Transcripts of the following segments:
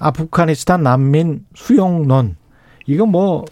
아프가니스탄 난민 수용론. 이거 뭐,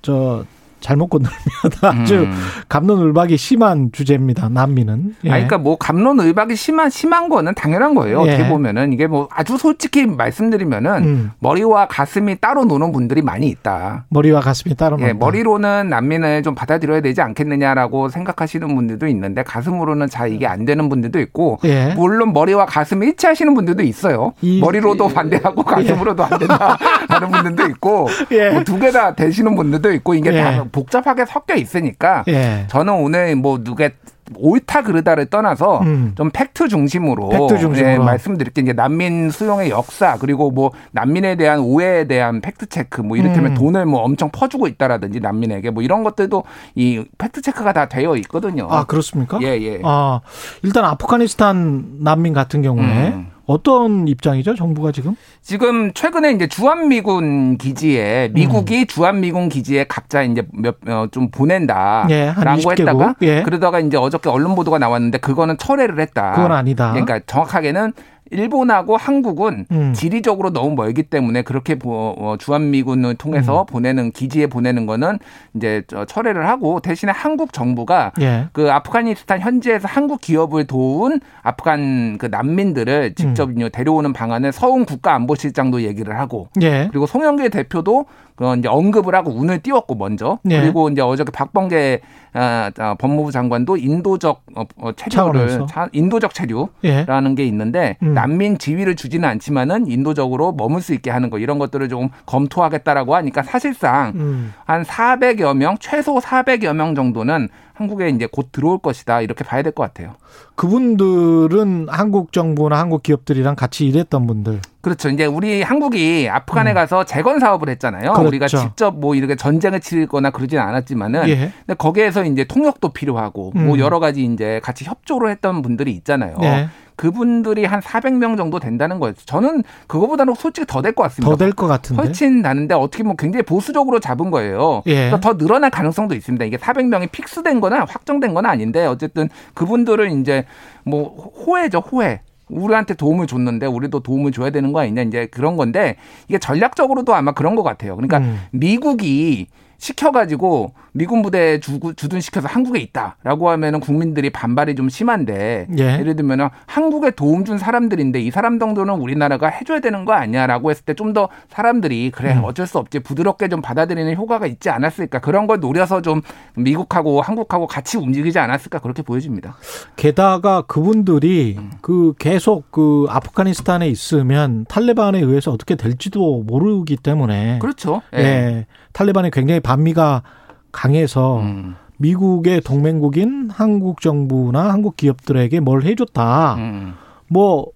저, 잘못 건너면 아주 음. 감론을박이 심한 주제입니다. 난민은. 예. 아, 그러니까 뭐 감론을박이 심한 심한 거는 당연한 거예요. 예. 어떻게 보면은 이게 뭐 아주 솔직히 말씀드리면은 음. 머리와 가슴이 따로 노는 분들이 많이 있다. 머리와 가슴이 따로 예, 머리로는 난민을 좀 받아들여야 되지 않겠느냐라고 생각하시는 분들도 있는데 가슴으로는 잘 이게 안 되는 분들도 있고 예. 물론 머리와 가슴이 일치하시는 분들도 있어요. 이, 머리로도 반대하고 가슴으로도 안 된다 하는 분들도 있고 예. 뭐 두 개 다 되시는 분들도 있고 이게 다 예. 복잡하게 섞여 있으니까 예. 저는 오늘 뭐 누가 옳다 그르다를 떠나서 음. 좀 팩트 중심으로, 팩트 중심으로. 예, 말씀드릴게 이제 난민 수용의 역사 그리고 뭐 난민에 대한 오해에 대한 팩트 체크 뭐 이를테면 음. 돈을 뭐 엄청 퍼주고 있다라든지 난민에게 뭐 이런 것들도 이 팩트 체크가 다 되어 있거든요. 아 그렇습니까? 예 예. 아 일단 아프가니스탄 난민 같은 경우에 음. 어떤 입장이죠, 정부가 지금? 지금 최근에 이제 주한미군 기지에 미국이 음. 주한미군 기지에 각자 이제 몇좀 어, 보낸다라고 예, 했다가 예. 그러다가 이제 어저께 언론 보도가 나왔는데 그거는 철회를 했다. 그건 아니다. 그러니까 정확하게는 일본하고 한국은 음. 지리적으로 너무 멀기 때문에 그렇게 어, 주한미군을 통해서 음. 보내는 기지에 보내는 거는 이제 철회를 하고 대신에 한국 정부가 예. 그 아프가니스탄 현지에서 한국 기업을 도운 아프간 그 난민들을 직접 음. 데려오는 방안을 서훈 국가안보실장도 얘기를 하고 예. 그리고 송영길 대표도 그 이제 언급을 하고 운을 띄웠고 먼저 예. 그리고 이제 어저께 박범계 아, 아, 법무부 장관도 인도적 어, 어 체류를 차, 인도적 체류라는 예. 게 있는데 음. 난민 지위를 주지는 않지만은 인도적으로 머물 수 있게 하는 거 이런 것들을 좀 검토하겠다라고 하니까 사실상 음. 한 400여 명 최소 400여 명 정도는 한국에 이제 곧 들어올 것이다 이렇게 봐야 될 것 같아요. 그분들은 한국 정부나 한국 기업들이랑 같이 일했던 분들. 그렇죠. 이제 우리 한국이 아프간에 음. 가서 재건 사업을 했잖아요. 그렇죠. 우리가 직접 뭐 이렇게 전쟁을 치르거나 그러진 않았지만은 예. 근데 거기에서 이제 통역도 필요하고 뭐 음. 뭐 여러 가지 이제 같이 협조를 했던 분들이 있잖아요. 예. 그분들이 한 400명 정도 된다는 거예요. 저는 그거보다는 솔직히 더 될 것 같습니다. 더 될 것 같은데. 훨씬 나는데 어떻게 보면 굉장히 보수적으로 잡은 거예요. 예. 더 늘어날 가능성도 있습니다. 이게 400명이 픽스된 거나 확정된 건 아닌데 어쨌든 그분들은 이제 뭐 호해죠, 호해. 우리한테 도움을 줬는데 우리도 도움을 줘야 되는 거 아니냐 이제 그런 건데 이게 전략적으로도 아마 그런 것 같아요. 그러니까 음. 미국이 시켜가지고 미군 부대 주둔 시켜서 한국에 있다라고 하면은 국민들이 반발이 좀 심한데 예. 를 들면은 한국에 도움 준 사람들인데 이 사람 정도는 우리나라가 해줘야 되는 거 아니야라고 했을 때 좀 더 사람들이 그래 음. 어쩔 수 없지 부드럽게 좀 받아들이는 효과가 있지 않았을까 그런 걸 노려서 좀 미국하고 한국하고 같이 움직이지 않았을까 그렇게 보여집니다. 게다가 그분들이 음. 그 계속 그 아프가니스탄에 있으면 탈레반에 의해서 어떻게 될지도 모르기 때문에 그렇죠. 예. 예. 탈레반이 굉장히 반 미가 강해서 음. 미국의 동맹국인 한국 정부나 한국 기업들에게 뭘 해줬다. 음. 뭐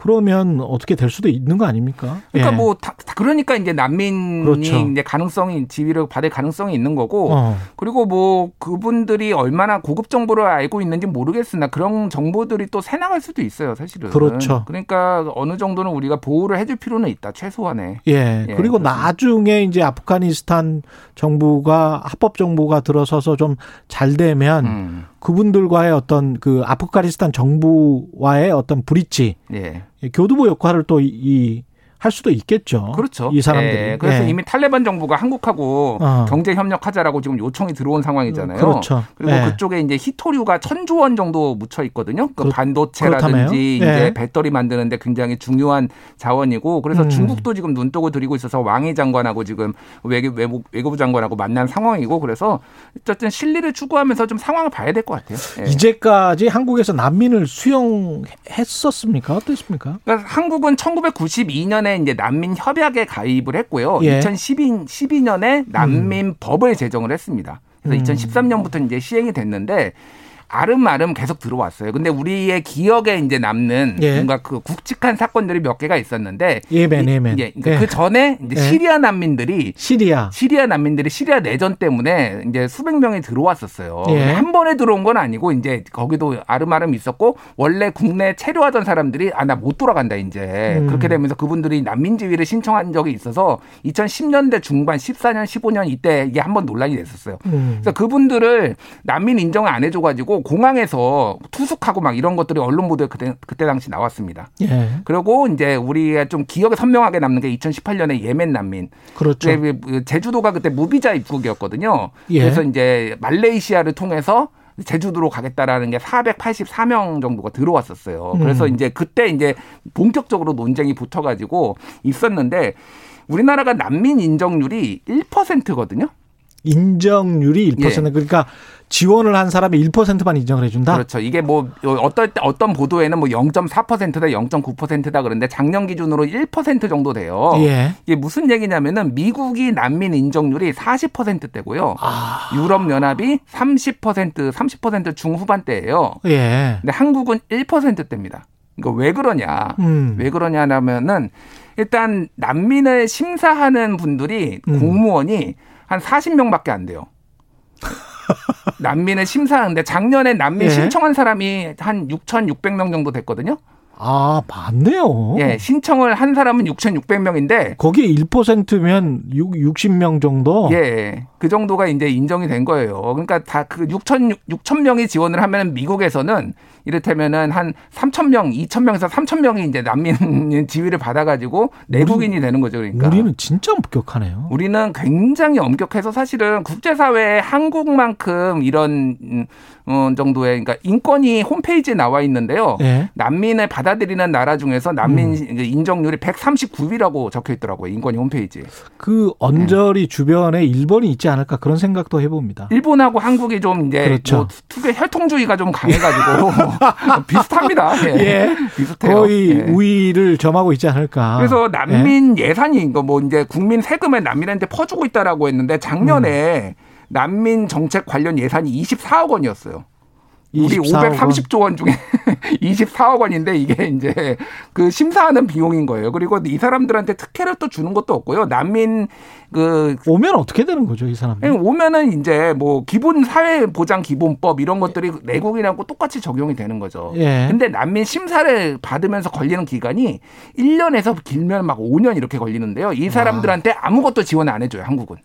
그러면 어떻게 될 수도 있는 거 아닙니까? 그러니까 예. 뭐 다, 그러니까 이제 난민이 그렇죠. 이제 가능성이 지위를 받을 가능성이 있는 거고 어. 그리고 뭐 그분들이 얼마나 고급 정보를 알고 있는지 모르겠으나 그런 정보들이 또 새나갈 수도 있어요, 사실은. 그렇죠. 그러니까 어느 정도는 우리가 보호를 해줄 필요는 있다, 최소한에. 예. 예 그리고 그렇습니다. 나중에 이제 아프가니스탄 정부가 합법 정부가 들어서서 좀 잘 되면 음. 그분들과의 어떤 그 아프가니스탄 정부와의 어떤 브릿지 예. 교두보 역할을 또이 할 수도 있겠죠. 그렇죠. 이 사람들이. 예, 그래서 예. 이미 탈레반 정부가 한국하고 어. 경제 협력하자라고 지금 요청이 들어온 상황이잖아요. 그렇죠. 그리고 예. 그쪽에 이제 히토류가 천조 원 정도 묻혀 있거든요. 그 반도체라든지 이제 예. 배터리 만드는데 굉장히 중요한 자원이고 그래서 음. 중국도 지금 눈독을 들이고 있어서 왕이 장관하고 지금 외교, 외국, 외교부 장관하고 만난 상황이고 그래서 어쨌든 실리를 추구하면서 좀 상황을 봐야 될 것 같아요. 예. 이제까지 한국에서 난민을 수용했었습니까? 어떻습니까? 그러니까 한국은 1992년에 2012년에 이제 난민 협약에 가입을 했고요. 예. 2012, 12년에 난민 음. 법을 제정을 했습니다. 그래서 음. 2013년부터 이제 시행이 됐는데 아름아름 계속 들어왔어요. 근데 우리의 기억에 이제 남는 예. 뭔가 그 굵직한 사건들이 몇 개가 있었는데 예멘 예멘. 예, 그러니까 예. 그 전에 이제 예. 시리아 난민들이 시리아 시리아 난민들이 시리아 내전 때문에 이제 수백 명이 들어왔었어요. 예. 한 번에 들어온 건 아니고 이제 거기도 아름아름 있었고 원래 국내 체류하던 사람들이 아 나 못 돌아간다 이제 음. 그렇게 되면서 그분들이 난민 지위를 신청한 적이 있어서 2010년대 중반 14년 15년 이때 이게 한 번 논란이 됐었어요. 음. 그래서 그분들을 난민 인정을 안 해줘가지고 공항에서 투숙하고 막 이런 것들이 언론 보도에 그때 그때 당시 나왔습니다. 예. 그리고 이제 우리가 좀 기억에 선명하게 남는 게 2018년에 예멘 난민. 그렇죠. 그 제주도가 그때 무비자 입국이었거든요. 예. 그래서 이제 말레이시아를 통해서 제주도로 가겠다라는 게 484명 정도가 들어왔었어요. 그래서 음. 이제 그때 이제 본격적으로 논쟁이 붙어가지고 있었는데 우리나라가 난민 인정률이 1%거든요. 인정률이 1% 예. 그러니까 지원을 한 사람이 1%만 인정을 해준다. 그렇죠. 이게 뭐 어떨 때 어떤 보도에는 뭐 0.4%다, 0.9%다 그런데 작년 기준으로 1% 정도 돼요. 예. 이게 무슨 얘기냐면은 미국이 난민 인정률이 40%대고요. 아. 유럽 연합이 30% 30% 중후반대예요. 예. 근데 한국은 1%대입니다. 이거 왜 그러냐? 음. 왜 그러냐면은 일단 난민을 심사하는 분들이 음. 공무원이 한 40명밖에 안 돼요. 난민을 심사하는데 작년에 난민 예. 신청한 사람이 한 6,600명 정도 됐거든요. 아, 맞네요. 예, 신청을 한 사람은 6,600명인데 거기에 1%면 6, 60명 정도? 예. 그 정도가 이제 인정이 된 거예요. 그러니까 다 그 6천 6천 명이 지원을 하면 미국에서는 이를테면은 한 3천 명, 2천 명에서 3천 명이 이제 난민 지위를 받아가지고 내국인이 우리, 되는 거죠. 그러니까 우리는 진짜 엄격하네요. 우리는 굉장히 엄격해서 사실은 국제사회에 한국만큼 이런 어, 정도의 그러니까 인권이 홈페이지에 나와 있는데요. 네. 난민을 받아들이는 나라 중에서 난민 음. 그 인정률이 139위라고 적혀 있더라고요. 인권이 홈페이지에. 그 언저리 네. 주변에 일본이 있지 않을까 그런 생각도 해봅니다. 일본하고 한국이 좀 이제 그렇죠. 뭐 특유의 혈통주의가 좀 강해가지고 비슷합니다. 예. 예. 비슷해요. 거의 예. 우위를 점하고 있지 않을까. 그래서 난민 예. 산이 뭐 이제 국민 세금을 난민한테 퍼주고 있다라고 했는데 작년에 음. 난민 정책 관련 예산이 24억 원이었어요. 우리 530조 원 중에 24억 원인데 이게 이제 그 심사하는 비용인 거예요. 그리고 이 사람들한테 특혜를 또 주는 것도 없고요. 난민 그 오면 어떻게 되는 거죠, 이 사람들? 오면은 이제 뭐 기본 사회 보장 기본법 이런 것들이 내국인하고 똑같이 적용이 되는 거죠. 예. 근데 난민 심사를 받으면서 걸리는 기간이 1년에서 길면 막 5년 이렇게 걸리는데요. 이 사람들한테 아. 아무것도 지원 안 해줘요, 한국은.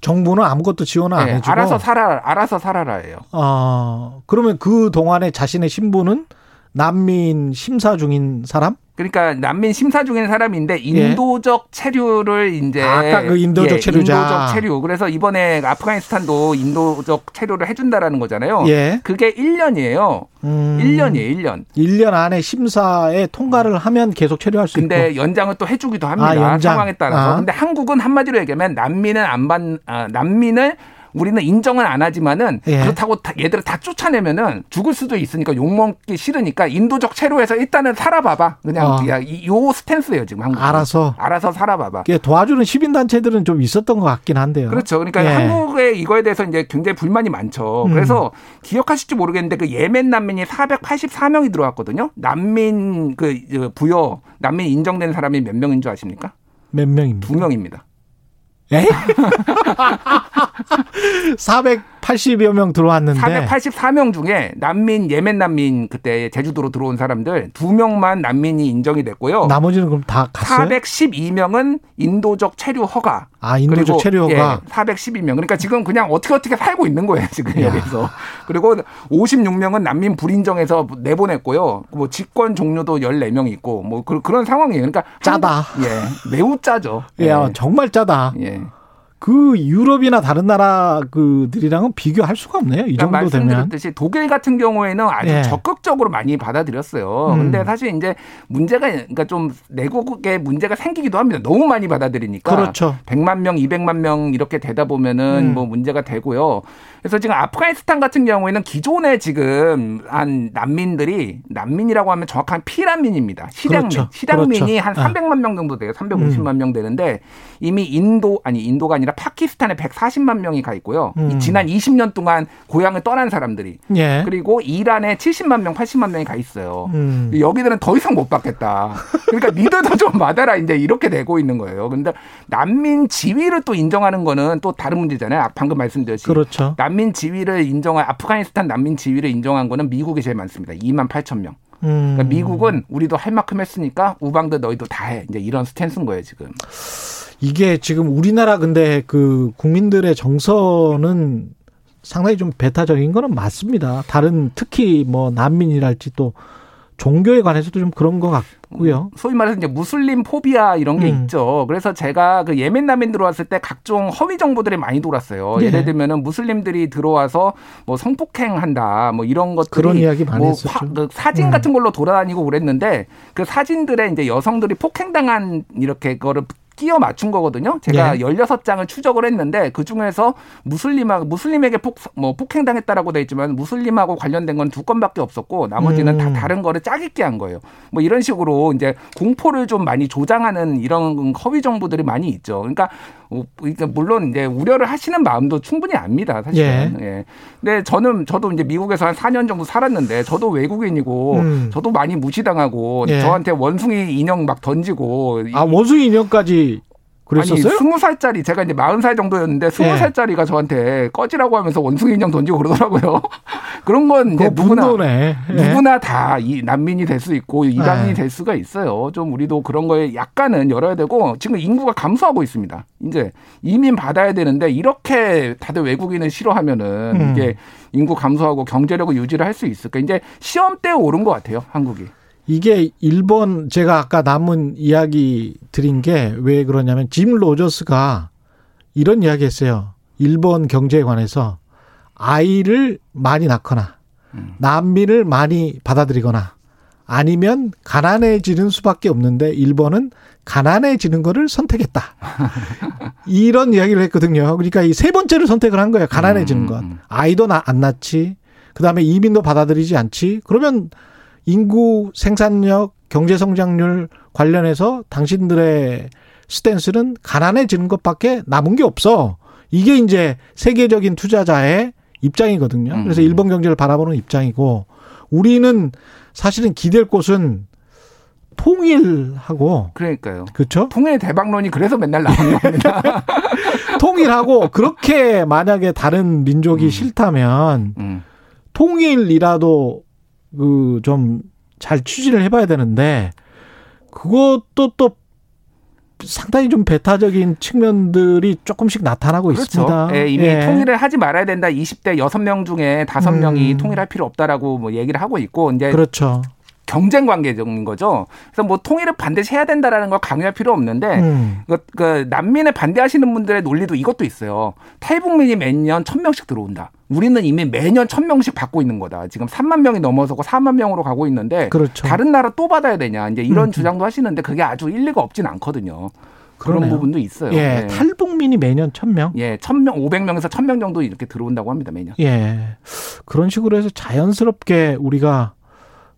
정부는 아무것도 지원을 안 네, 해주고 알아서 살아 알아서 살아라예요. 아 그러면 그 동안에 자신의 신분은 난민 심사 중인 사람? 그러니까 난민 심사 중인 사람인데 예. 인도적 체류를 이제 아, 아까 그 인도적 예, 체류자 인도적 체류. 그래서 이번에 아프가니스탄도 인도적 체류를 해준다라는 거잖아요. 예. 그게 1년이에요. 음. 1년이에요, 1년. 1년 안에 심사에 통과를 하면 계속 체류할 수 근데 있고. 근데 연장을 또 해주기도 합니다. 아, 상황에 따라서. 아. 근데 한국은 한마디로 얘기하면 난민은 안 받, 아, 난민을 우리는 인정은 안 하지만은 예. 그렇다고 다, 얘들을 다 쫓아내면은 죽을 수도 있으니까 욕먹기 싫으니까 인도적 체류에서 일단은 살아봐봐. 그냥 어. 야, 요 스탠스예요 지금 한국. 알아서 알아서 살아봐봐. 도와주는 시민 단체들은 좀 있었던 것 같긴 한데요. 그렇죠. 그러니까 예. 한국의 이거에 대해서 이제 굉장히 불만이 많죠. 음. 그래서 기억하실지 모르겠는데 그 예멘 난민이 484명이 들어왔거든요. 난민 그 부여 난민 인정된 사람이 몇 명인 줄 아십니까? 몇 명입니다. 두 명입니다. 에? 480여 명 들어왔는데 484명 중에 난민 예멘 난민 그때 제주도로 들어온 사람들 2명만 난민이 인정이 됐고요. 나머지는 그럼 다 갔어요? 412명은 인도적 체류 허가. 아, 인도적 체류 허가. 예, 412명. 그러니까 지금 그냥 어떻게 어떻게 살고 있는 거예요, 지금 야. 여기서. 그리고 56명은 난민 불인정해서 내보냈고요. 뭐 직권 종료도 14명 있고 뭐 그, 런 상황이에요. 그러니까 짜다. 한국, 예. 매우 짜죠. 예, 예. 정말 짜다. 예. 그 유럽이나 다른 나라 그들이랑은 비교할 수가 없네요. 이 정도 되면. 말씀드렸듯이 독일 같은 경우에는 아주 예. 적극적으로 많이 받아들였어요. 음. 근데 사실 이제 문제가 그러니까 좀 내국에 문제가 생기기도 합니다. 너무 많이 받아들이니까. 그렇죠. 100만 명, 200만 명 이렇게 되다 보면은 음. 뭐 문제가 되고요. 그래서 지금 아프가니스탄 같은 경우에는 기존에 지금 한 난민들이 난민이라고 하면 정확한 피난민입니다. 실향민. 그렇죠. 실향민이 그렇죠. 한 300만 명 정도 돼요. 350만 음. 명 되는데 이미 인도 아니 인도가 아니라 아니라 파키스탄에 140만 명이 가 있고요. 음. 지난 20년 동안 고향을 떠난 사람들이. 예. 그리고 이란에 70만 명, 80만 명이 가 있어요. 음. 여기들은 더 이상 못 받겠다. 그러니까 니들도 좀 받아라 이제 이렇게 되고 있는 거예요. 근데 난민 지위를 또 인정하는 거는 또 다른 문제잖아요. 방금 말씀드렸듯이. 그렇죠. 난민 지위를 인정한 아프가니스탄 난민 지위를 인정한 거는 미국이 제일 많습니다. 2만 8천 명. 음. 그러니까 미국은 우리도 할 만큼 했으니까 우방도 너희도 다 해. 이제 이런 스탠스인 거예요, 지금. 이게 지금 우리나라 근데 그 국민들의 정서는 상당히 좀 배타적인 거는 맞습니다. 다른 특히 뭐 난민이랄지 또 종교에 관해서도 좀 그런 것 같고요. 소위 말해서 이제 무슬림 포비아 이런 게 음. 있죠. 그래서 제가 그 예멘 난민 들어왔을 때 각종 허위 정보들이 많이 돌았어요. 네. 예를 들면은 무슬림들이 들어와서 뭐 성폭행한다 뭐 이런 것들이 그런 이야기 많이 뭐 했었죠. 화, 그 사진 음. 같은 걸로 돌아다니고 그랬는데 그 사진들에 이제 여성들이 폭행당한 이렇게 거를 끼어 맞춘 거거든요. 제가 예. 16장을 추적을 했는데 그 중에서 무슬림하고 무슬림에게 폭 뭐 폭행당했다라고 돼 있지만 무슬림하고 관련된 건 두 건밖에 없었고 나머지는 음. 다 다른 거를 짜깁기 한 거예요. 뭐 이런 식으로 이제 공포를 좀 많이 조장하는 이런 허위 정보들이 많이 있죠. 그러니까 어, 그러니까 물론 이제 우려를 하시는 마음도 충분히 압니다. 사실은. 예. 예. 근데 저는 저도 이제 미국에서 한 4년 정도 살았는데 저도 외국인이고 음. 저도 많이 무시당하고 예. 저한테 원숭이 인형 막 던지고 아 원숭이 인형까지 그랬었어요? 아니, 스무 살짜리 제가 이제 마흔 살 정도였는데 스무 네. 살짜리가 저한테 꺼지라고 하면서 원숭이 인형 던지고 그러더라고요. 그런 건 이제 누구나 네. 누구나 다 이 난민이 될 수 있고 이단이 네. 될 수가 있어요. 좀 우리도 그런 거에 약간은 열어야 되고 지금 인구가 감소하고 있습니다. 이제 이민 받아야 되는데 이렇게 다들 외국인을 싫어하면은 음. 이게 인구 감소하고 경제력을 유지를 할 수 있을까? 이제 시험 때 오른 것 같아요, 한국이. 이게 일본 제가 아까 남은 이야기 드린 게 왜 그러냐면 짐 로저스가 이런 이야기 했어요. 일본 경제에 관해서 아이를 많이 낳거나 난민을 많이 받아들이거나 아니면 가난해지는 수밖에 없는데 일본은 가난해지는 거를 선택했다. 이런 이야기를 했거든요. 그러니까 이 세 번째를 선택을 한 거예요. 가난해지는 음, 것. 음. 아이도 안 낳지. 그다음에 이민도 받아들이지 않지. 그러면 인구 생산력, 경제 성장률 관련해서 당신들의 스탠스는 가난해지는 것밖에 남은 게 없어. 이게 이제 세계적인 투자자의 입장이거든요. 음. 그래서 일본 경제를 바라보는 입장이고 우리는 사실은 기댈 곳은 통일하고 그러니까요. 그렇죠? 통일 대박론이 그래서 맨날 나오는 겁니다. 통일하고 그렇게 만약에 다른 민족이 음. 싫다면 음. 통일이라도 그 좀 잘 취지를 해봐야 되는데 그것도 또 상당히 좀 배타적인 측면들이 조금씩 나타나고 그렇죠. 있습니다. 예, 이미 예. 통일을 하지 말아야 된다. 20대 6명 중에 5명이 음. 통일할 필요 없다라고 뭐 얘기를 하고 있고 이제 그렇죠. 경쟁 관계적인 거죠. 그래서 뭐 통일을 반드시 해야 된다라는 걸 강요할 필요 없는데 음. 그, 그 난민을 반대하시는 분들의 논리도 이것도 있어요. 탈북민이 매년 천 명씩 들어온다. 우리는 이미 매년 천 명씩 받고 있는 거다. 지금 3만 명이 넘어서고 4만 명으로 가고 있는데 그렇죠. 다른 나라 또 받아야 되냐. 이제 이런 음. 주장도 하시는데 그게 아주 일리가 없진 않거든요. 그런 그러네요. 부분도 있어요. 예, 네. 탈북민이 매년 천명 예, 천명 오백 명에서 천 명 정도 이렇게 들어온다고 합니다, 매년. 예. 그런 식으로 해서 자연스럽게 우리가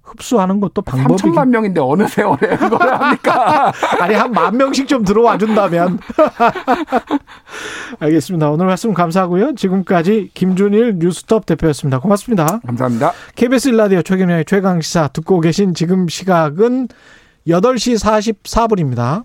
흡수하는 것도 방법이 3천만 명인데 어느 세월에 그걸 합니까? 아니 한 만 명씩 좀 들어와 준다면 알겠습니다. 오늘 말씀 감사하고요. 지금까지 김준일 뉴스톱 대표였습니다. 고맙습니다. 감사합니다. KBS 일라디오 최경영의 최강 시사 듣고 계신 지금 시각은 8시 44분입니다.